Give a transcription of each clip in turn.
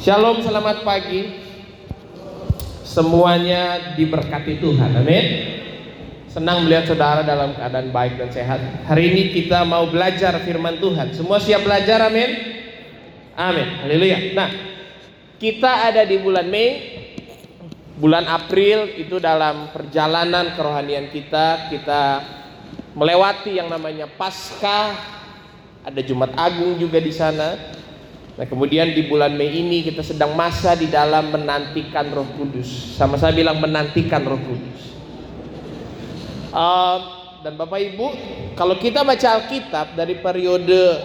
Shalom, selamat pagi. Semuanya diberkati Tuhan. Amin. Senang melihat saudara dalam keadaan baik dan sehat. Hari ini kita mau belajar firman Tuhan. Semua siap belajar? Amin. Amin. Haleluya. Nah, kita ada di bulan Mei. Bulan April itu dalam perjalanan kerohanian kita, kita melewati yang namanya Paskah. Ada Jumat Agung juga di sana. Nah kemudian di bulan Mei ini kita sedang masa di dalam menantikan Roh Kudus. Sama saya bilang menantikan Roh Kudus. Uh, dan Bapak Ibu, kalau kita baca Alkitab dari periode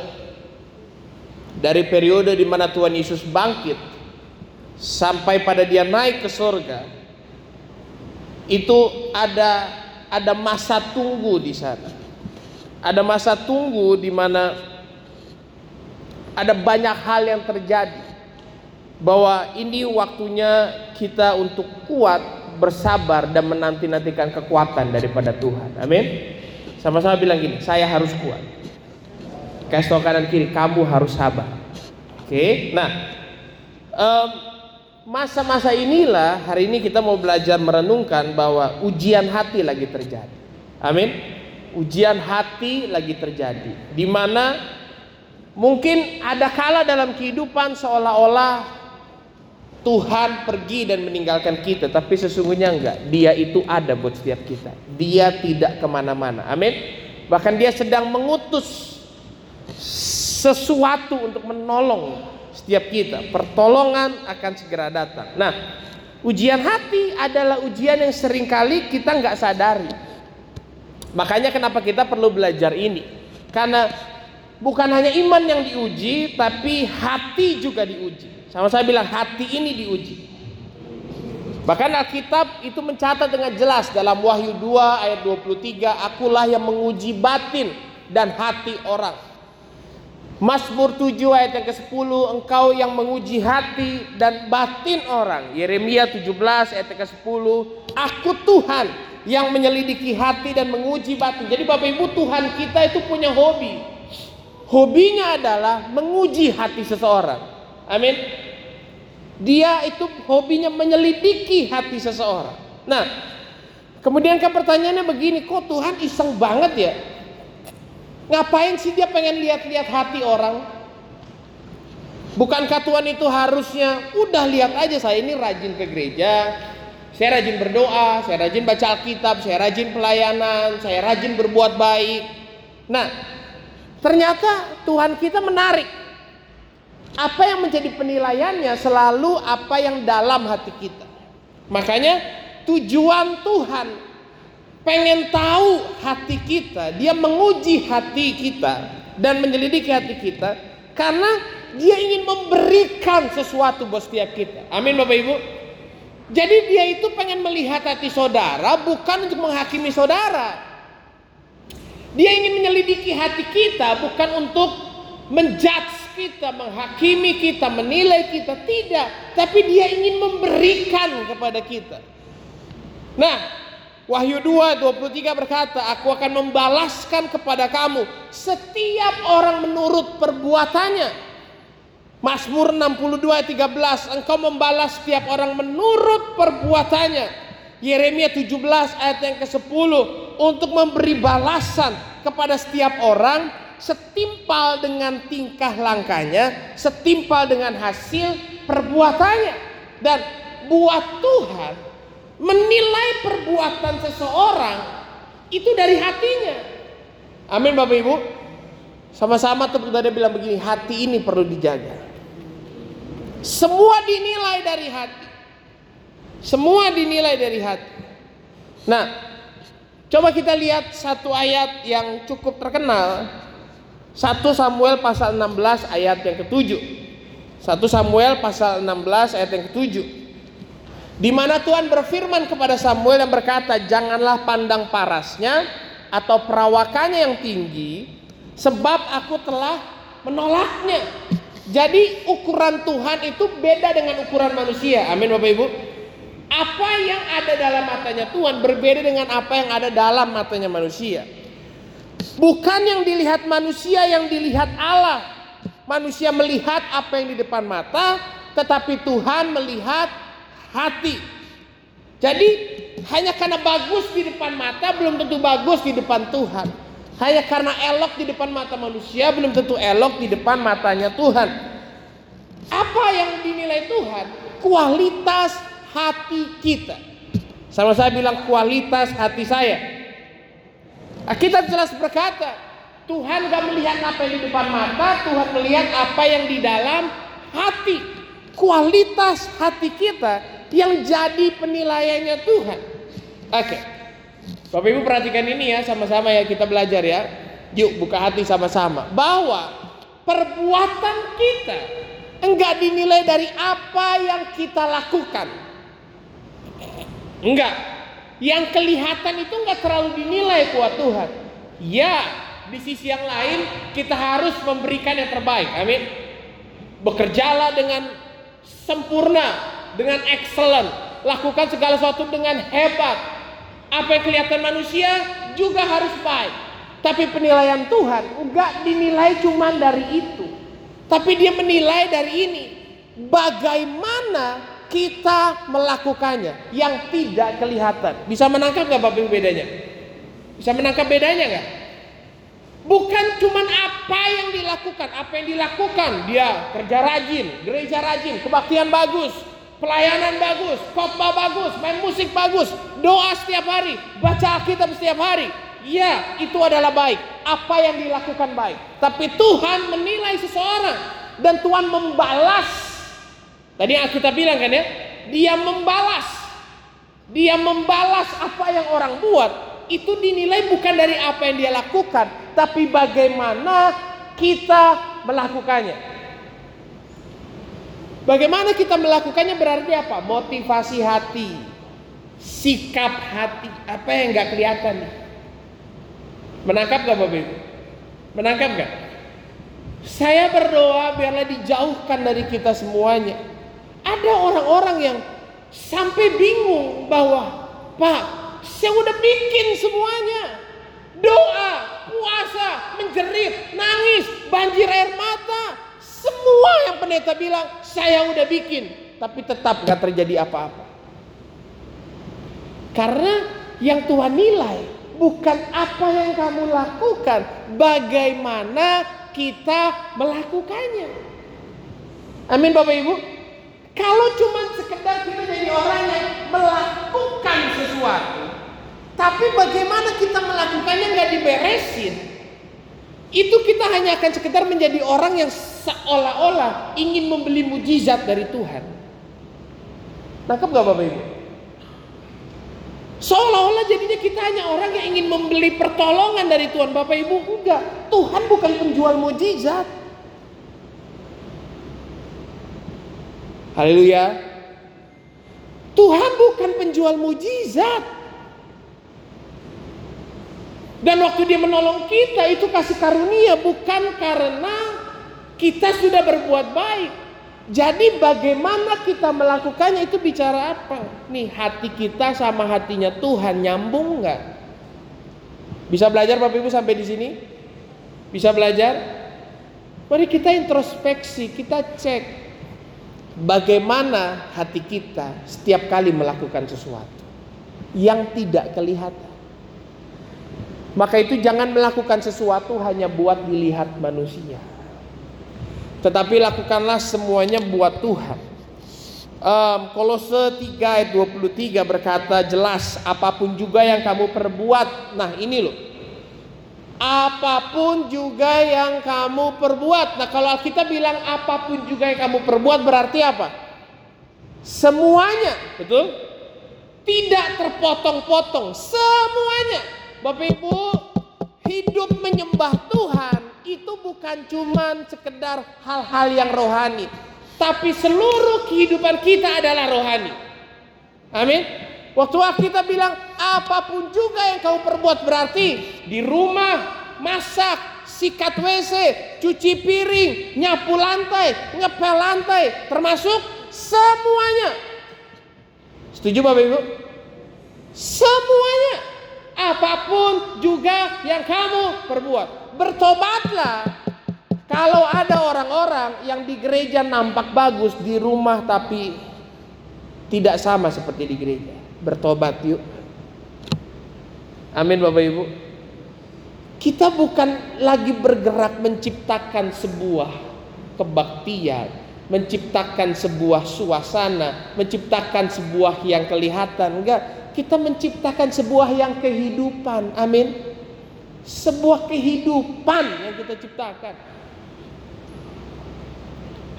dari periode di mana Tuhan Yesus bangkit sampai pada dia naik ke sorga, itu ada ada masa tunggu di sana. Ada masa tunggu di mana ada banyak hal yang terjadi bahwa ini waktunya kita untuk kuat bersabar dan menanti-nantikan kekuatan daripada Tuhan. Amin. Sama-sama bilang gini, saya harus kuat. Kasih kanan kiri, kamu harus sabar. Oke, nah masa-masa inilah hari ini kita mau belajar merenungkan bahwa ujian hati lagi terjadi. Amin. Ujian hati lagi terjadi, di mana Mungkin ada kala dalam kehidupan seolah-olah Tuhan pergi dan meninggalkan kita, tapi sesungguhnya enggak. Dia itu ada buat setiap kita. Dia tidak ke mana-mana. Amin. Bahkan dia sedang mengutus sesuatu untuk menolong setiap kita. Pertolongan akan segera datang. Nah, ujian hati adalah ujian yang sering kali kita nggak sadari. Makanya kenapa kita perlu belajar ini? Karena bukan hanya iman yang diuji, tapi hati juga diuji. Sama saya bilang hati ini diuji. Bahkan Alkitab itu mencatat dengan jelas dalam Wahyu 2 ayat 23, akulah yang menguji batin dan hati orang. Mazmur 7 ayat yang ke-10, engkau yang menguji hati dan batin orang. Yeremia 17 ayat yang ke-10, aku Tuhan yang menyelidiki hati dan menguji batin. Jadi Bapak Ibu Tuhan kita itu punya hobi hobinya adalah menguji hati seseorang. Amin. Dia itu hobinya menyelidiki hati seseorang. Nah, kemudian kan pertanyaannya begini, kok Tuhan iseng banget ya? Ngapain sih dia pengen lihat-lihat hati orang? Bukankah Tuhan itu harusnya udah lihat aja saya ini rajin ke gereja, saya rajin berdoa, saya rajin baca Alkitab, saya rajin pelayanan, saya rajin berbuat baik. Nah, Ternyata Tuhan kita menarik. Apa yang menjadi penilaiannya selalu apa yang dalam hati kita. Makanya tujuan Tuhan pengen tahu hati kita, dia menguji hati kita dan menyelidiki hati kita karena dia ingin memberikan sesuatu buat setiap kita. Amin Bapak Ibu. Jadi dia itu pengen melihat hati saudara bukan untuk menghakimi saudara. Dia ingin menyelidiki hati kita bukan untuk menjudge kita, menghakimi kita, menilai kita, tidak. Tapi dia ingin memberikan kepada kita. Nah, Wahyu 2 23 berkata, "Aku akan membalaskan kepada kamu setiap orang menurut perbuatannya." Mazmur 62 13, "Engkau membalas setiap orang menurut perbuatannya." Yeremia 17 ayat yang ke-10 untuk memberi balasan kepada setiap orang setimpal dengan tingkah langkahnya, setimpal dengan hasil perbuatannya. Dan buat Tuhan menilai perbuatan seseorang itu dari hatinya. Amin Bapak Ibu. Sama-sama tepuk dada bilang begini, hati ini perlu dijaga. Semua dinilai dari hati. Semua dinilai dari hati. Nah, coba kita lihat satu ayat yang cukup terkenal. 1 Samuel pasal 16 ayat yang ketujuh. 1 Samuel pasal 16 ayat yang ketujuh. Di mana Tuhan berfirman kepada Samuel yang berkata, "Janganlah pandang parasnya atau perawakannya yang tinggi, sebab aku telah menolaknya." Jadi ukuran Tuhan itu beda dengan ukuran manusia. Amin Bapak Ibu. Apa yang ada dalam matanya Tuhan berbeda dengan apa yang ada dalam matanya manusia. Bukan yang dilihat manusia yang dilihat Allah. Manusia melihat apa yang di depan mata, tetapi Tuhan melihat hati. Jadi hanya karena bagus di depan mata belum tentu bagus di depan Tuhan. Hanya karena elok di depan mata manusia belum tentu elok di depan matanya Tuhan. Apa yang dinilai Tuhan? Kualitas hati kita. Sama saya bilang kualitas hati saya. Kita jelas berkata, Tuhan gak melihat apa yang di depan mata, Tuhan melihat apa yang di dalam hati. Kualitas hati kita yang jadi penilaiannya Tuhan. Oke. Bapak Ibu perhatikan ini ya sama-sama ya kita belajar ya. Yuk buka hati sama-sama. Bahwa perbuatan kita enggak dinilai dari apa yang kita lakukan. Enggak. Yang kelihatan itu enggak terlalu dinilai kuat Tuhan. Ya, di sisi yang lain kita harus memberikan yang terbaik. Amin. Bekerjalah dengan sempurna, dengan excellent. Lakukan segala sesuatu dengan hebat. Apa yang kelihatan manusia juga harus baik. Tapi penilaian Tuhan enggak dinilai cuma dari itu. Tapi dia menilai dari ini. Bagaimana kita melakukannya yang tidak kelihatan. Bisa menangkap nggak Bapak Ibu bedanya? Bisa menangkap bedanya nggak? Bukan cuma apa yang dilakukan, apa yang dilakukan dia kerja rajin, gereja rajin, kebaktian bagus, pelayanan bagus, khotbah bagus, main musik bagus, doa setiap hari, baca Alkitab setiap hari. Ya, itu adalah baik. Apa yang dilakukan baik. Tapi Tuhan menilai seseorang dan Tuhan membalas. Tadi Alkitab bilang kan ya, dia membalas. Dia membalas apa yang orang buat. Itu dinilai bukan dari apa yang dia lakukan, tapi bagaimana kita melakukannya. Bagaimana kita melakukannya berarti apa? Motivasi hati, sikap hati, apa yang nggak kelihatan. Menangkap gak Bapak Ibu? Menangkap gak? Saya berdoa biarlah dijauhkan dari kita semuanya. Ada orang-orang yang sampai bingung bahwa Pak, saya udah bikin semuanya. Doa, puasa, menjerit, nangis, banjir air mata. Semua yang pendeta bilang saya udah bikin. Tapi tetap gak terjadi apa-apa. Karena yang Tuhan nilai bukan apa yang kamu lakukan, bagaimana kita melakukannya. Amin Bapak Ibu. Kalau cuma sekedar kita jadi orang yang melakukan sesuatu, tapi bagaimana kita melakukannya nggak diberesin, itu kita hanya akan sekedar menjadi orang yang seolah-olah ingin membeli mujizat dari Tuhan. Nangkep gak Bapak Ibu? Seolah-olah jadinya kita hanya orang yang ingin membeli pertolongan dari Tuhan Bapak Ibu Enggak, Tuhan bukan penjual mujizat Haleluya Tuhan bukan penjual mujizat Dan waktu dia menolong kita itu kasih karunia Bukan karena kita sudah berbuat baik jadi bagaimana kita melakukannya itu bicara apa? Nih hati kita sama hatinya Tuhan nyambung nggak? Bisa belajar Bapak Ibu sampai di sini? Bisa belajar? Mari kita introspeksi, kita cek bagaimana hati kita setiap kali melakukan sesuatu yang tidak kelihatan. Maka itu jangan melakukan sesuatu hanya buat dilihat manusia. Tetapi lakukanlah semuanya buat Tuhan. Um, Kolose 3 ayat 23 berkata jelas apa pun juga yang kamu perbuat. Nah ini loh. Apa pun juga yang kamu perbuat. Nah kalau kita bilang apa pun juga yang kamu perbuat berarti apa? Semuanya, betul? Tidak terpotong-potong, semuanya. Bapak Ibu, hidup menyembah Tuhan itu bukan cuman sekedar hal-hal yang rohani, tapi seluruh kehidupan kita adalah rohani. Amin. Waktu kita bilang apa pun juga yang kau perbuat berarti di rumah masak, sikat WC, cuci piring, nyapu lantai, ngepel lantai, termasuk semuanya. Setuju Bapak Ibu? Semuanya. Apa pun juga yang kamu perbuat bertobatlah. Kalau ada orang-orang yang di gereja nampak bagus, di rumah tapi tidak sama seperti di gereja. Bertobat yuk. Amin Bapak Ibu. Kita bukan lagi bergerak menciptakan sebuah kebaktian, menciptakan sebuah suasana, menciptakan sebuah yang kelihatan. Enggak, kita menciptakan sebuah yang kehidupan. Amin. Sebuah kehidupan yang kita ciptakan.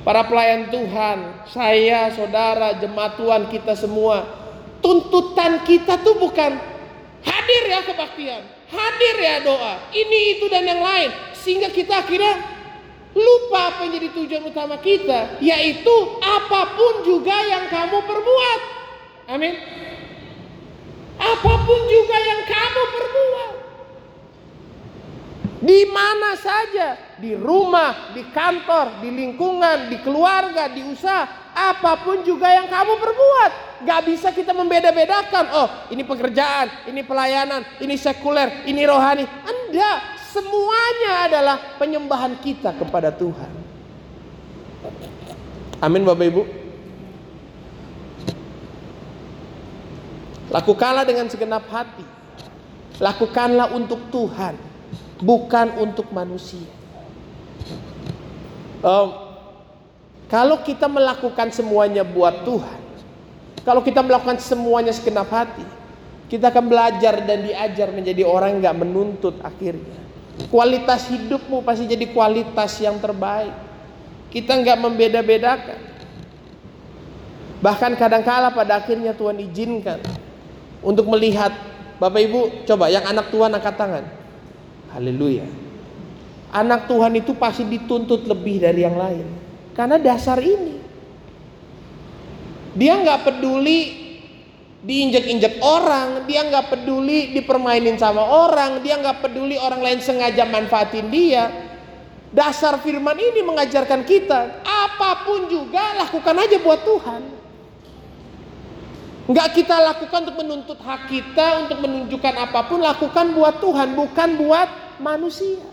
Para pelayan Tuhan, saya, saudara, jemaat Tuhan kita semua, tuntutan kita tuh bukan hadir ya kebaktian, hadir ya doa, ini itu dan yang lain, sehingga kita akhirnya lupa apa yang jadi tujuan utama kita, yaitu apa pun juga yang kamu perbuat. Amin. Apa pun juga yang kamu perbuat. Di mana saja, di rumah, di kantor, di lingkungan, di keluarga, di usaha, apa pun juga yang kamu perbuat. Gak bisa kita membeda-bedakan. Oh, ini pekerjaan, ini pelayanan, ini sekuler, ini rohani. Anda semuanya adalah penyembahan kita kepada Tuhan. Amin Bapak Ibu. Lakukanlah dengan segenap hati. Lakukanlah untuk Tuhan bukan untuk manusia. Um, kalau kita melakukan semuanya buat Tuhan, kalau kita melakukan semuanya segenap hati, kita akan belajar dan diajar menjadi orang yang nggak menuntut akhirnya. Kualitas hidupmu pasti jadi kualitas yang terbaik. Kita nggak membeda-bedakan. Bahkan kadang-kala pada akhirnya Tuhan izinkan untuk melihat Bapak Ibu, coba yang anak Tuhan angkat tangan. Haleluya. Anak Tuhan itu pasti dituntut lebih dari yang lain. Karena dasar ini. Dia nggak peduli diinjek-injek orang, dia nggak peduli dipermainin sama orang, dia nggak peduli orang lain sengaja manfaatin dia. Dasar firman ini mengajarkan kita, apa pun juga lakukan aja buat Tuhan. Nggak kita lakukan untuk menuntut hak kita, untuk menunjukkan apa pun, lakukan buat Tuhan, bukan buat manusia.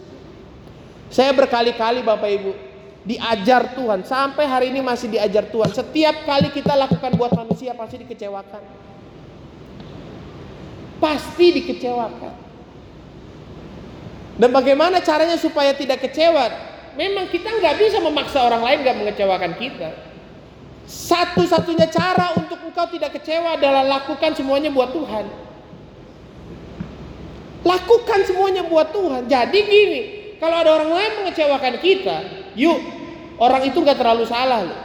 Saya berkali-kali Bapak Ibu diajar Tuhan sampai hari ini masih diajar Tuhan. Setiap kali kita lakukan buat manusia pasti dikecewakan. Pasti dikecewakan. Dan bagaimana caranya supaya tidak kecewa? Memang kita nggak bisa memaksa orang lain nggak mengecewakan kita. Satu-satunya cara untuk engkau tidak kecewa adalah lakukan semuanya buat Tuhan. Lakukan semuanya buat Tuhan. Jadi gini, kalau ada orang lain mengecewakan kita, yuk orang itu nggak terlalu salah loh.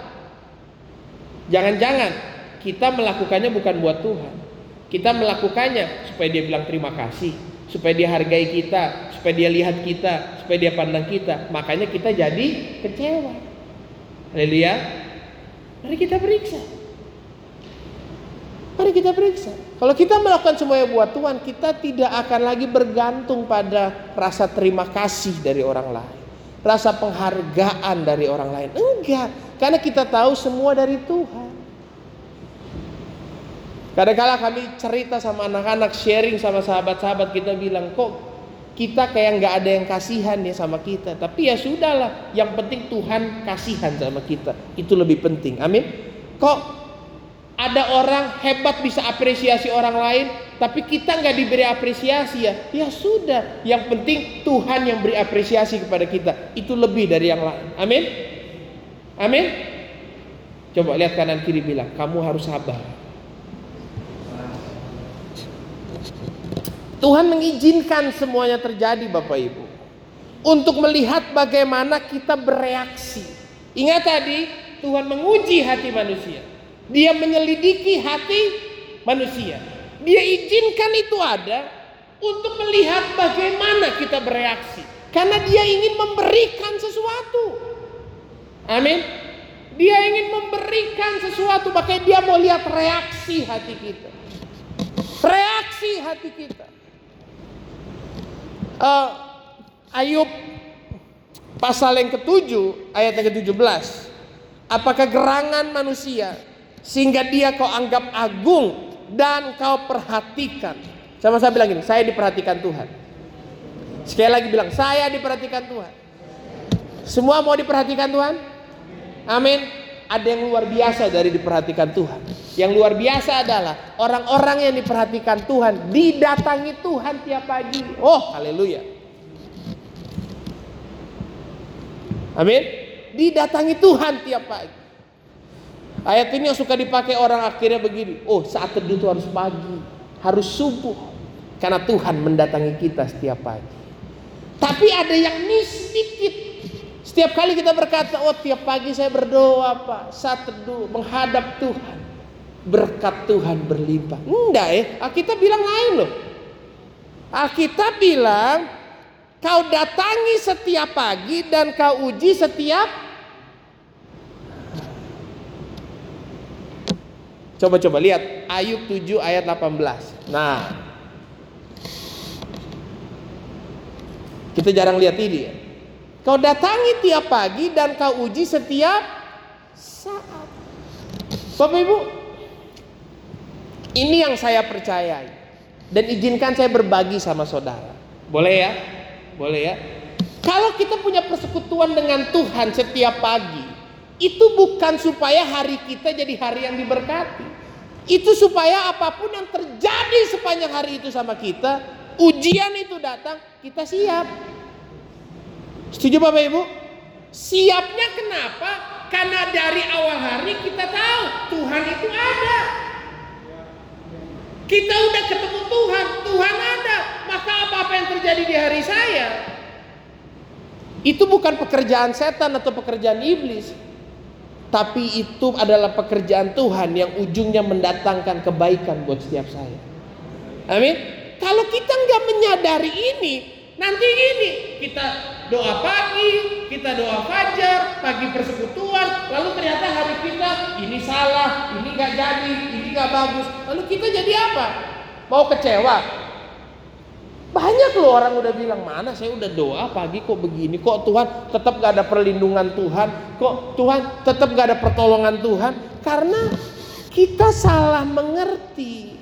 Jangan-jangan kita melakukannya bukan buat Tuhan. Kita melakukannya supaya dia bilang terima kasih, supaya dia hargai kita, supaya dia lihat kita, supaya dia pandang kita. Makanya kita jadi kecewa. Haleluya. Mari kita periksa. Mari kita periksa. Kalau kita melakukan semuanya buat Tuhan, kita tidak akan lagi bergantung pada rasa terima kasih dari orang lain. Rasa penghargaan dari orang lain. Enggak, karena kita tahu semua dari Tuhan. Kadang-kala kami cerita sama anak-anak, sharing sama sahabat-sahabat kita bilang, kok kita kayak nggak ada yang kasihan ya sama kita. Tapi ya sudahlah, yang penting Tuhan kasihan sama kita. Itu lebih penting. Amin. Kok ada orang hebat bisa apresiasi orang lain, tapi kita nggak diberi apresiasi ya, ya sudah. Yang penting Tuhan yang beri apresiasi kepada kita, itu lebih dari yang lain. Amin, amin. Coba lihat kanan kiri bilang, kamu harus sabar. Tuhan mengizinkan semuanya terjadi, Bapak Ibu, untuk melihat bagaimana kita bereaksi. Ingat tadi, Tuhan menguji hati manusia. Dia menyelidiki hati manusia. Dia izinkan itu ada untuk melihat bagaimana kita bereaksi. Karena dia ingin memberikan sesuatu. Amin. Dia ingin memberikan sesuatu, makanya dia mau lihat reaksi hati kita. Reaksi hati kita. Uh, Ayub pasal yang ketujuh ayat yang ke-17. Apakah gerangan manusia sehingga dia kau anggap agung dan kau perhatikan. Sama saya bilang gini, saya diperhatikan Tuhan. Sekali lagi bilang, saya diperhatikan Tuhan. Semua mau diperhatikan Tuhan? Amin. Ada yang luar biasa dari diperhatikan Tuhan. Yang luar biasa adalah orang-orang yang diperhatikan Tuhan didatangi Tuhan tiap pagi. Oh, haleluya. Amin. Didatangi Tuhan tiap pagi. Ayat ini yang suka dipakai orang akhirnya begini. Oh, saat teduh itu harus pagi, harus subuh. Karena Tuhan mendatangi kita setiap pagi. Tapi ada yang miss sedikit. Setiap kali kita berkata, oh tiap pagi saya berdoa Pak. Saat teduh, menghadap Tuhan. Berkat Tuhan berlimpah. Enggak ya, Alkitab bilang lain loh. Alkitab bilang, kau datangi setiap pagi dan kau uji setiap Coba-coba lihat Ayub 7 ayat 18. Nah, Kita jarang lihat ini ya. Kau datangi tiap pagi dan kau uji setiap saat. Bapak Ibu, ini yang saya percayai. Dan izinkan saya berbagi sama saudara. Boleh ya? Boleh ya? Kalau kita punya persekutuan dengan Tuhan setiap pagi, itu bukan supaya hari kita jadi hari yang diberkati. Itu supaya apa pun yang terjadi sepanjang hari itu sama kita, ujian itu datang, kita siap. Setuju Bapak Ibu? Siapnya kenapa? Karena dari awal hari kita tahu Tuhan itu ada. Kita udah ketemu Tuhan, Tuhan ada. Maka apa-apa yang terjadi di hari saya itu bukan pekerjaan setan atau pekerjaan iblis. Tapi itu adalah pekerjaan Tuhan yang ujungnya mendatangkan kebaikan buat setiap saya. Amin. Kalau kita nggak menyadari ini, nanti gini, kita doa pagi, kita doa fajar, pagi persekutuan, lalu ternyata hari kita ini salah, ini nggak jadi, ini nggak bagus. Lalu kita jadi apa? Mau kecewa? Banyak loh orang udah bilang mana saya udah doa pagi kok begini kok Tuhan tetap gak ada perlindungan Tuhan kok Tuhan tetap gak ada pertolongan Tuhan karena kita salah mengerti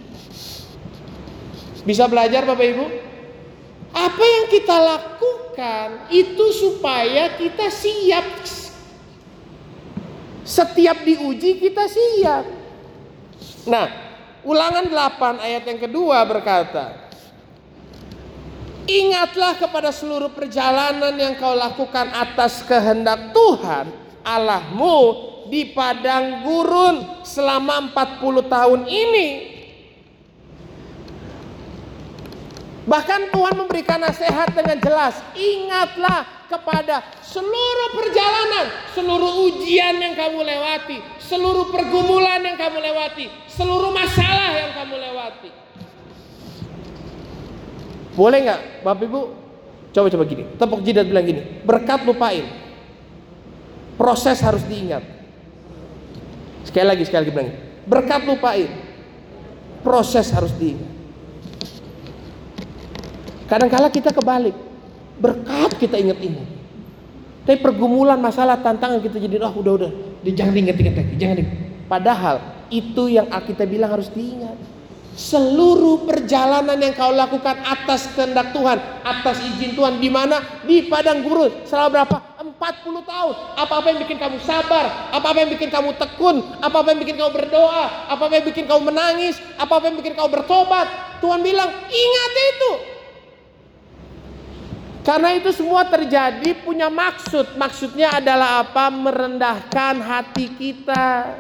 bisa belajar Bapak Ibu? Apa yang kita lakukan itu supaya kita siap. Setiap diuji kita siap. Nah, ulangan 8 ayat yang kedua berkata, Ingatlah kepada seluruh perjalanan yang kau lakukan atas kehendak Tuhan Allahmu di padang gurun selama 40 tahun ini Bahkan Tuhan memberikan nasihat dengan jelas. Ingatlah kepada seluruh perjalanan, seluruh ujian yang kamu lewati, seluruh pergumulan yang kamu lewati, seluruh masalah yang kamu lewati. Boleh nggak, Bapak Ibu? Coba-coba gini, tepuk jidat bilang gini, berkat lupain. Proses harus diingat. Sekali lagi, sekali lagi bilang, berkat lupain. Proses harus diingat. Kadang-kala kita kebalik. Berkat kita ingat-ingat. Tapi pergumulan, masalah, tantangan kita jadi oh udah udah, jangan diingat-ingat lagi, jangan diingat. Padahal itu yang kita bilang harus diingat. Seluruh perjalanan yang kau lakukan atas kehendak Tuhan, atas izin Tuhan di mana? Di padang gurun. Selama berapa? 40 tahun. Apa-apa yang bikin kamu sabar, apa-apa yang bikin kamu tekun, apa-apa yang bikin kamu berdoa, apa-apa yang bikin kamu menangis, apa-apa yang bikin kamu bertobat. Tuhan bilang, ingat itu. Karena itu semua terjadi punya maksud. Maksudnya adalah apa? Merendahkan hati kita.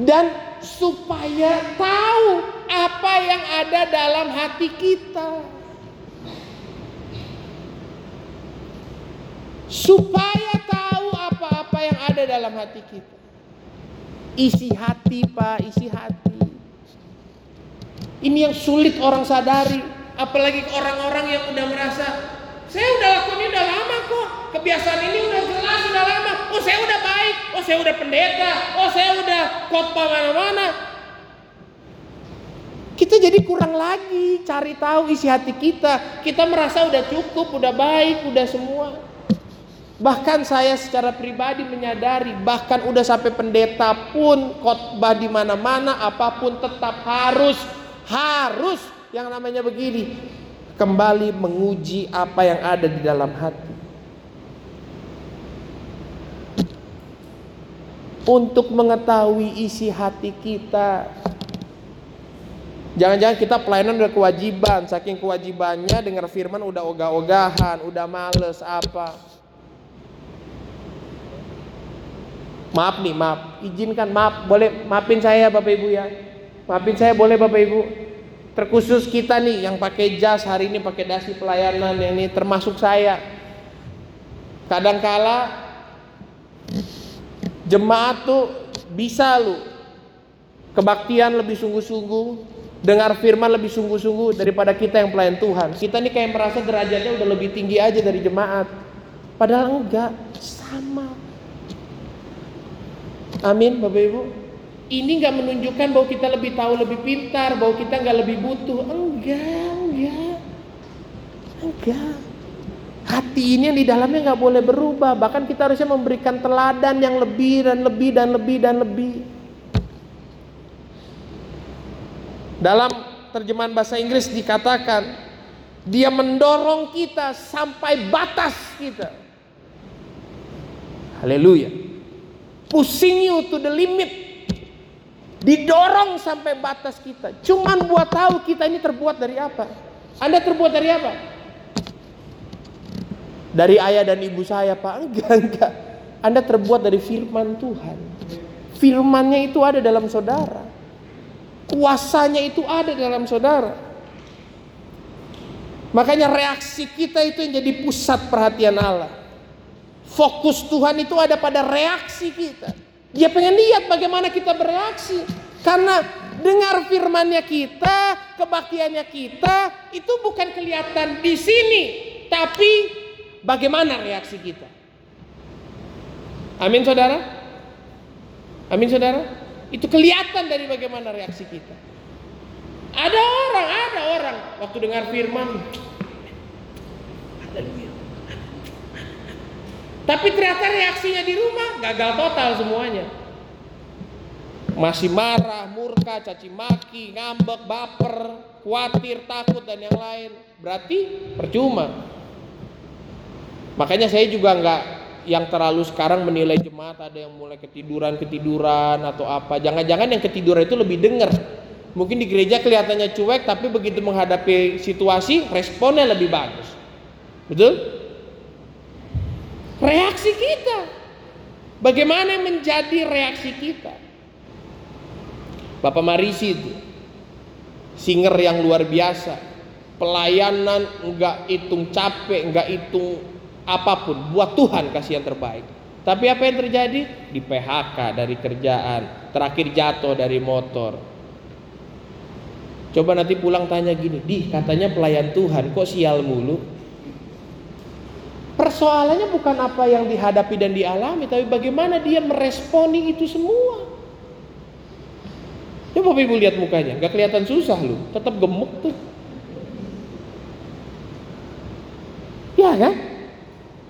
Dan supaya tahu apa yang ada dalam hati kita. Supaya tahu apa-apa yang ada dalam hati kita. Isi hati, Pak, isi hati. Ini yang sulit orang sadari apalagi orang-orang yang udah merasa saya udah lakuin udah lama kok. Kebiasaan ini udah jelas udah lama. Oh saya udah baik. Oh saya udah pendeta. Oh saya udah khotbah mana-mana kita jadi kurang lagi cari tahu isi hati kita. Kita merasa udah cukup udah baik udah semua. Bahkan saya secara pribadi menyadari bahkan udah sampai pendeta pun khotbah di mana-mana apa pun tetap harus harus. Yang namanya begini kembali menguji apa yang ada di dalam hati. Untuk mengetahui isi hati kita. Jangan-jangan kita pelayanan udah kewajiban, saking kewajibannya dengar firman udah ogah-ogahan, udah males apa. Maaf nih, maaf. Izinkan, maaf. Boleh maafin saya Bapak Ibu ya. Maafin saya boleh Bapak Ibu Terkhusus kita nih yang pakai jas hari ini pakai dasi pelayanan ini termasuk saya. Kadangkala jemaat tuh bisa lu kebaktian lebih sungguh-sungguh, dengar firman lebih sungguh-sungguh daripada kita yang pelayan Tuhan. Kita nih kayak merasa derajatnya udah lebih tinggi aja dari jemaat. Padahal enggak, sama. Amin, Bapak Ibu. Ini nggak menunjukkan bahwa kita lebih tahu, lebih pintar, bahwa kita nggak lebih butuh. Enggak, enggak, enggak. Hati ini yang di dalamnya nggak boleh berubah. Bahkan kita harusnya memberikan teladan yang lebih dan lebih dan lebih dan lebih. Dalam terjemahan bahasa Inggris dikatakan dia mendorong kita sampai batas kita. Haleluya pushing you to the limit didorong sampai batas kita. Cuman buat tahu kita ini terbuat dari apa. Anda terbuat dari apa? Dari ayah dan ibu saya pak. Enggak enggak. Anda terbuat dari firman Tuhan. Firmannya itu ada dalam saudara. Kuasanya itu ada dalam saudara. Makanya reaksi kita itu yang jadi pusat perhatian Allah. Fokus Tuhan itu ada pada reaksi kita. Dia pengen lihat bagaimana kita bereaksi. Karena dengar firmannya kita, kebaktiannya kita, itu bukan kelihatan di sini. Tapi bagaimana reaksi kita. Amin saudara? Amin saudara? Itu kelihatan dari bagaimana reaksi kita. Ada orang, ada orang waktu dengar firman, Tapi ternyata reaksinya di rumah gagal total semuanya. Masih marah, murka, caci maki, ngambek, baper, khawatir, takut dan yang lain. Berarti percuma. Makanya saya juga nggak yang terlalu sekarang menilai jemaat ada yang mulai ketiduran ketiduran atau apa. Jangan-jangan yang ketiduran itu lebih dengar. Mungkin di gereja kelihatannya cuek tapi begitu menghadapi situasi responnya lebih bagus. Betul? Reaksi kita. Bagaimana menjadi reaksi kita? Bapak Marisi itu singer yang luar biasa. Pelayanan enggak hitung capek, enggak hitung apa pun. Buat Tuhan kasih yang terbaik. Tapi apa yang terjadi? Di PHK dari kerjaan, terakhir jatuh dari motor. Coba nanti pulang tanya gini, di katanya pelayan Tuhan kok sial mulu? Persoalannya bukan apa yang dihadapi dan dialami, tapi bagaimana dia meresponi itu semua. Coba Ibu lihat mukanya, gak kelihatan susah loh, tetap gemuk tuh. Ya kan?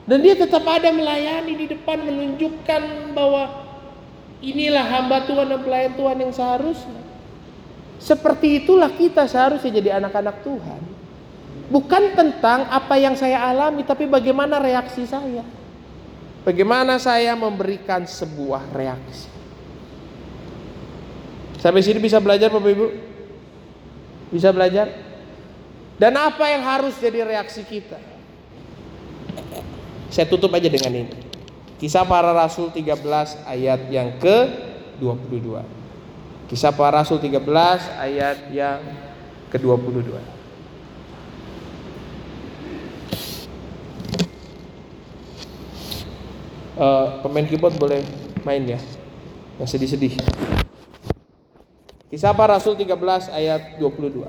Dan dia tetap ada melayani di depan menunjukkan bahwa inilah hamba Tuhan dan pelayan Tuhan yang seharusnya. Seperti itulah kita seharusnya jadi anak-anak Tuhan. Bukan tentang apa yang saya alami, tapi bagaimana reaksi saya. Bagaimana saya memberikan sebuah reaksi. Sampai sini bisa belajar Bapak Ibu? Bisa belajar? Dan apa yang harus jadi reaksi kita? Saya tutup aja dengan ini. Kisah para Rasul 13 ayat yang ke 22. Kisah para Rasul 13 ayat yang ke 22. Uh, pemain keyboard boleh main ya. Yang sedih-sedih. Kisah para Rasul 13 ayat 22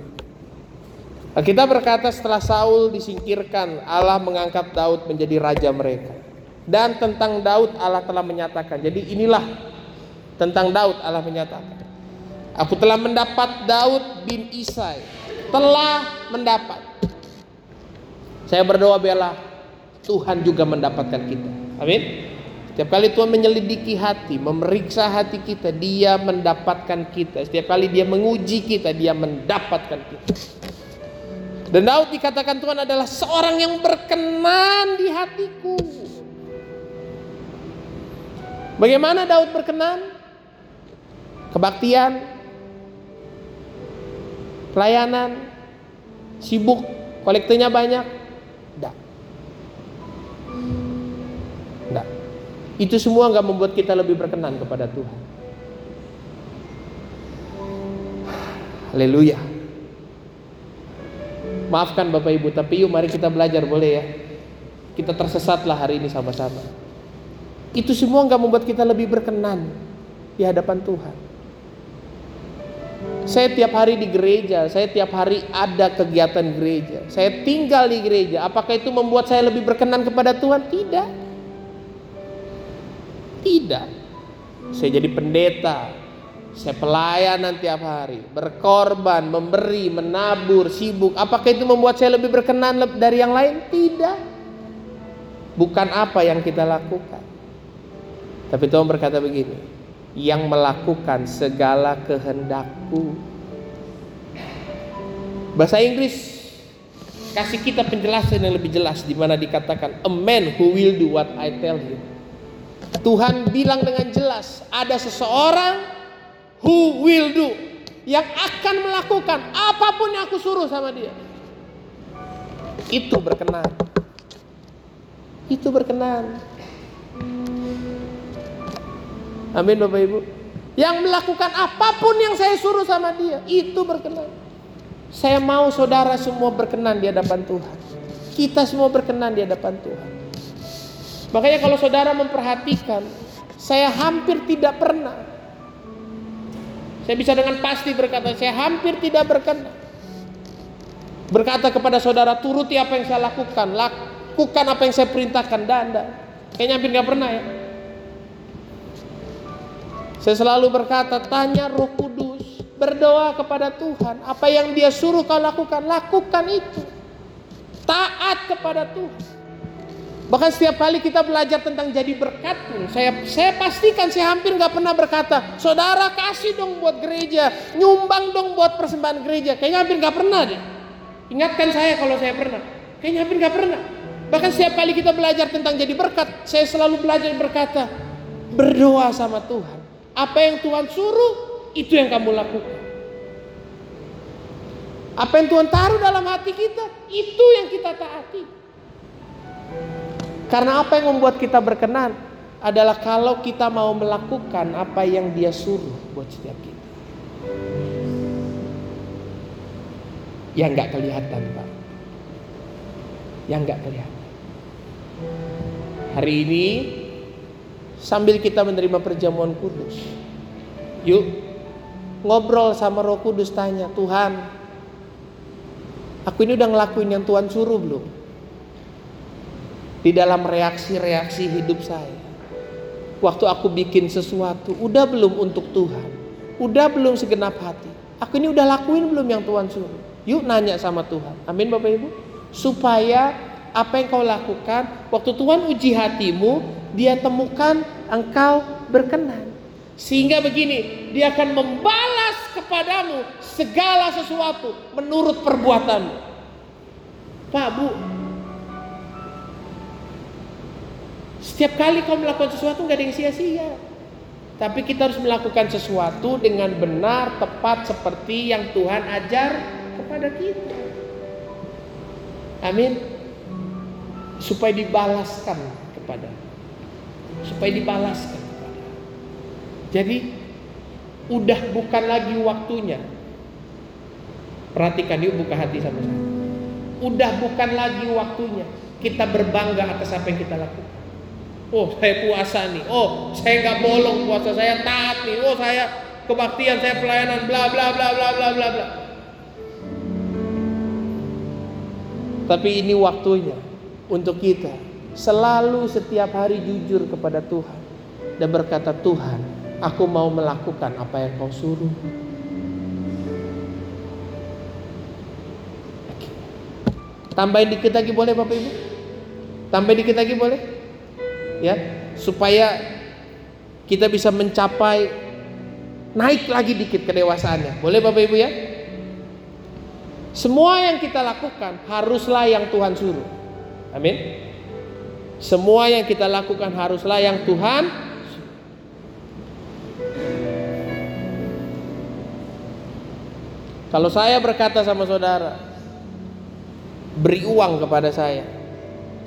Kita berkata setelah Saul disingkirkan Allah mengangkat Daud menjadi raja mereka. Dan tentang Daud Allah telah menyatakan. Jadi inilah tentang Daud Allah menyatakan. Aku telah mendapat Daud bin Isai. Telah mendapat. Saya berdoa bela Tuhan juga mendapatkan kita. Amin setiap kali Tuhan menyelidiki hati, memeriksa hati kita, Dia mendapatkan kita. Setiap kali Dia menguji kita, Dia mendapatkan kita. Dan Daud dikatakan Tuhan adalah seorang yang berkenan di hatiku. Bagaimana Daud berkenan? Kebaktian, pelayanan, sibuk, kolektenya banyak. Itu semua nggak membuat kita lebih berkenan kepada Tuhan. Haleluya. Maafkan Bapak Ibu, tapi yuk mari kita belajar boleh ya. Kita tersesatlah hari ini sama-sama. Itu semua nggak membuat kita lebih berkenan di hadapan Tuhan. Saya tiap hari di gereja, saya tiap hari ada kegiatan gereja, saya tinggal di gereja. Apakah itu membuat saya lebih berkenan kepada Tuhan? Tidak. Tidak. Saya jadi pendeta, saya pelayanan tiap hari, berkorban, memberi, menabur, sibuk. Apakah itu membuat saya lebih berkenan dari yang lain? Tidak. Bukan apa yang kita lakukan. Tapi Tuhan berkata begini, yang melakukan segala kehendakku. Bahasa Inggris kasih kita penjelasan yang lebih jelas di mana dikatakan a man who will do what I tell him. Tuhan bilang dengan jelas ada seseorang who will do yang akan melakukan apa pun yang aku suruh sama dia. Itu berkenan. Itu berkenan. Amin Bapak Ibu. Yang melakukan apa pun yang saya suruh sama dia, itu berkenan. Saya mau saudara semua berkenan di hadapan Tuhan. Kita semua berkenan di hadapan Tuhan. Makanya kalau saudara memperhatikan, saya hampir tidak pernah. Saya bisa dengan pasti berkata, saya hampir tidak berkenan. Berkata kepada saudara, turuti apa yang saya lakukan, lakukan apa yang saya perintahkan, dan, dan. Kayaknya hampir nggak pernah ya. Saya selalu berkata, tanya Roh Kudus, berdoa kepada Tuhan, apa yang Dia suruh kau lakukan, lakukan itu. Taat kepada Tuhan. Bahkan setiap kali kita belajar tentang jadi berkat pun, saya saya pastikan saya hampir nggak pernah berkata, saudara kasih dong buat gereja, nyumbang dong buat persembahan gereja. Kayaknya hampir nggak pernah deh. Ingatkan saya kalau saya pernah. Kayaknya hampir nggak pernah. Bahkan setiap kali kita belajar tentang jadi berkat, saya selalu belajar berkata, berdoa sama Tuhan. Apa yang Tuhan suruh, itu yang kamu lakukan. Apa yang Tuhan taruh dalam hati kita, itu yang kita taati. Karena apa yang membuat kita berkenan adalah kalau kita mau melakukan apa yang Dia suruh buat setiap kita. Yang nggak kelihatan, Pak. Yang nggak kelihatan. Hari ini sambil kita menerima perjamuan kudus. Yuk ngobrol sama Roh Kudus tanya, Tuhan, aku ini udah ngelakuin yang Tuhan suruh belum? Di dalam reaksi-reaksi hidup saya. Waktu aku bikin sesuatu, udah belum untuk Tuhan? Udah belum segenap hati? Aku ini udah lakuin belum yang Tuhan suruh? Yuk nanya sama Tuhan. Amin Bapak Ibu. Supaya apa yang kau lakukan waktu Tuhan uji hatimu, dia temukan engkau berkenan. Sehingga begini, dia akan membalas kepadamu segala sesuatu menurut perbuatanmu. Pak, Bu, setiap kali kau melakukan sesuatu nggak ada yang sia-sia. Tapi kita harus melakukan sesuatu dengan benar, tepat seperti yang Tuhan ajar kepada kita. Amin. Supaya dibalaskan kepada supaya dibalaskan kepada. Jadi udah bukan lagi waktunya. Perhatikan yuk buka hati sama-sama. Udah bukan lagi waktunya kita berbangga atas apa yang kita lakukan. Oh saya puasa nih. Oh saya nggak bolong puasa saya taat nih. Oh saya kebaktian saya pelayanan bla bla bla bla bla bla bla. Tapi ini waktunya untuk kita selalu setiap hari jujur kepada Tuhan dan berkata Tuhan aku mau melakukan apa yang kau suruh tambahin dikit lagi boleh Bapak Ibu tambahin dikit lagi boleh ya supaya kita bisa mencapai naik lagi dikit kedewasaannya. Boleh Bapak Ibu ya? Semua yang kita lakukan haruslah yang Tuhan suruh. Amin. Semua yang kita lakukan haruslah yang Tuhan Kalau saya berkata sama saudara, beri uang kepada saya,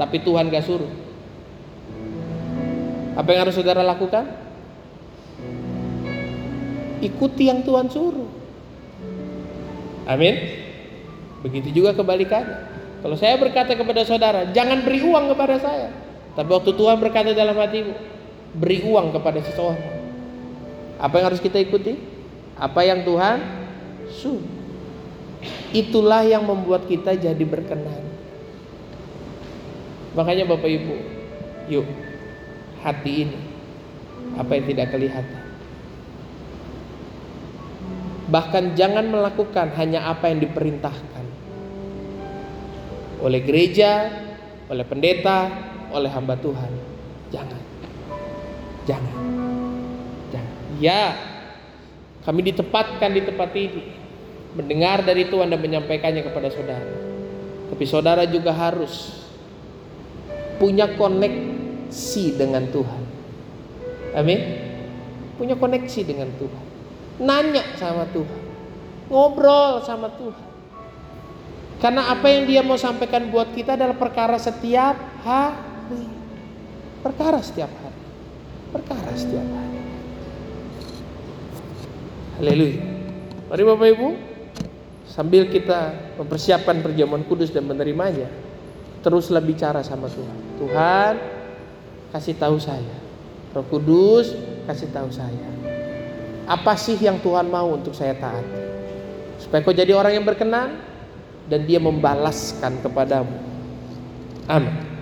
tapi Tuhan gak suruh. Apa yang harus saudara lakukan? Ikuti yang Tuhan suruh. Amin. Begitu juga kebalikannya. Kalau saya berkata kepada saudara, jangan beri uang kepada saya. Tapi waktu Tuhan berkata dalam hatimu, beri uang kepada seseorang. Apa yang harus kita ikuti? Apa yang Tuhan suruh. Itulah yang membuat kita jadi berkenan. Makanya Bapak Ibu, yuk hati ini apa yang tidak kelihatan. Bahkan jangan melakukan hanya apa yang diperintahkan oleh gereja, oleh pendeta, oleh hamba Tuhan. Jangan. Jangan. Jangan. Ya, kami ditempatkan di tempat ini mendengar dari Tuhan dan menyampaikannya kepada saudara. Tapi saudara juga harus punya koneksi dengan Tuhan. Amin. Punya koneksi dengan Tuhan. Nanya sama Tuhan. Ngobrol sama Tuhan. Karena apa yang dia mau sampaikan buat kita adalah perkara setiap hari. Perkara setiap hari. Perkara setiap hari. Haleluya. Mari Bapak Ibu, sambil kita mempersiapkan perjamuan kudus dan menerimanya, teruslah bicara sama Tuhan. Tuhan, kasih tahu saya. Roh Kudus, kasih tahu saya. Apa sih yang Tuhan mau untuk saya taati? Supaya kau jadi orang yang berkenan dan dia membalaskan kepadamu. Amin.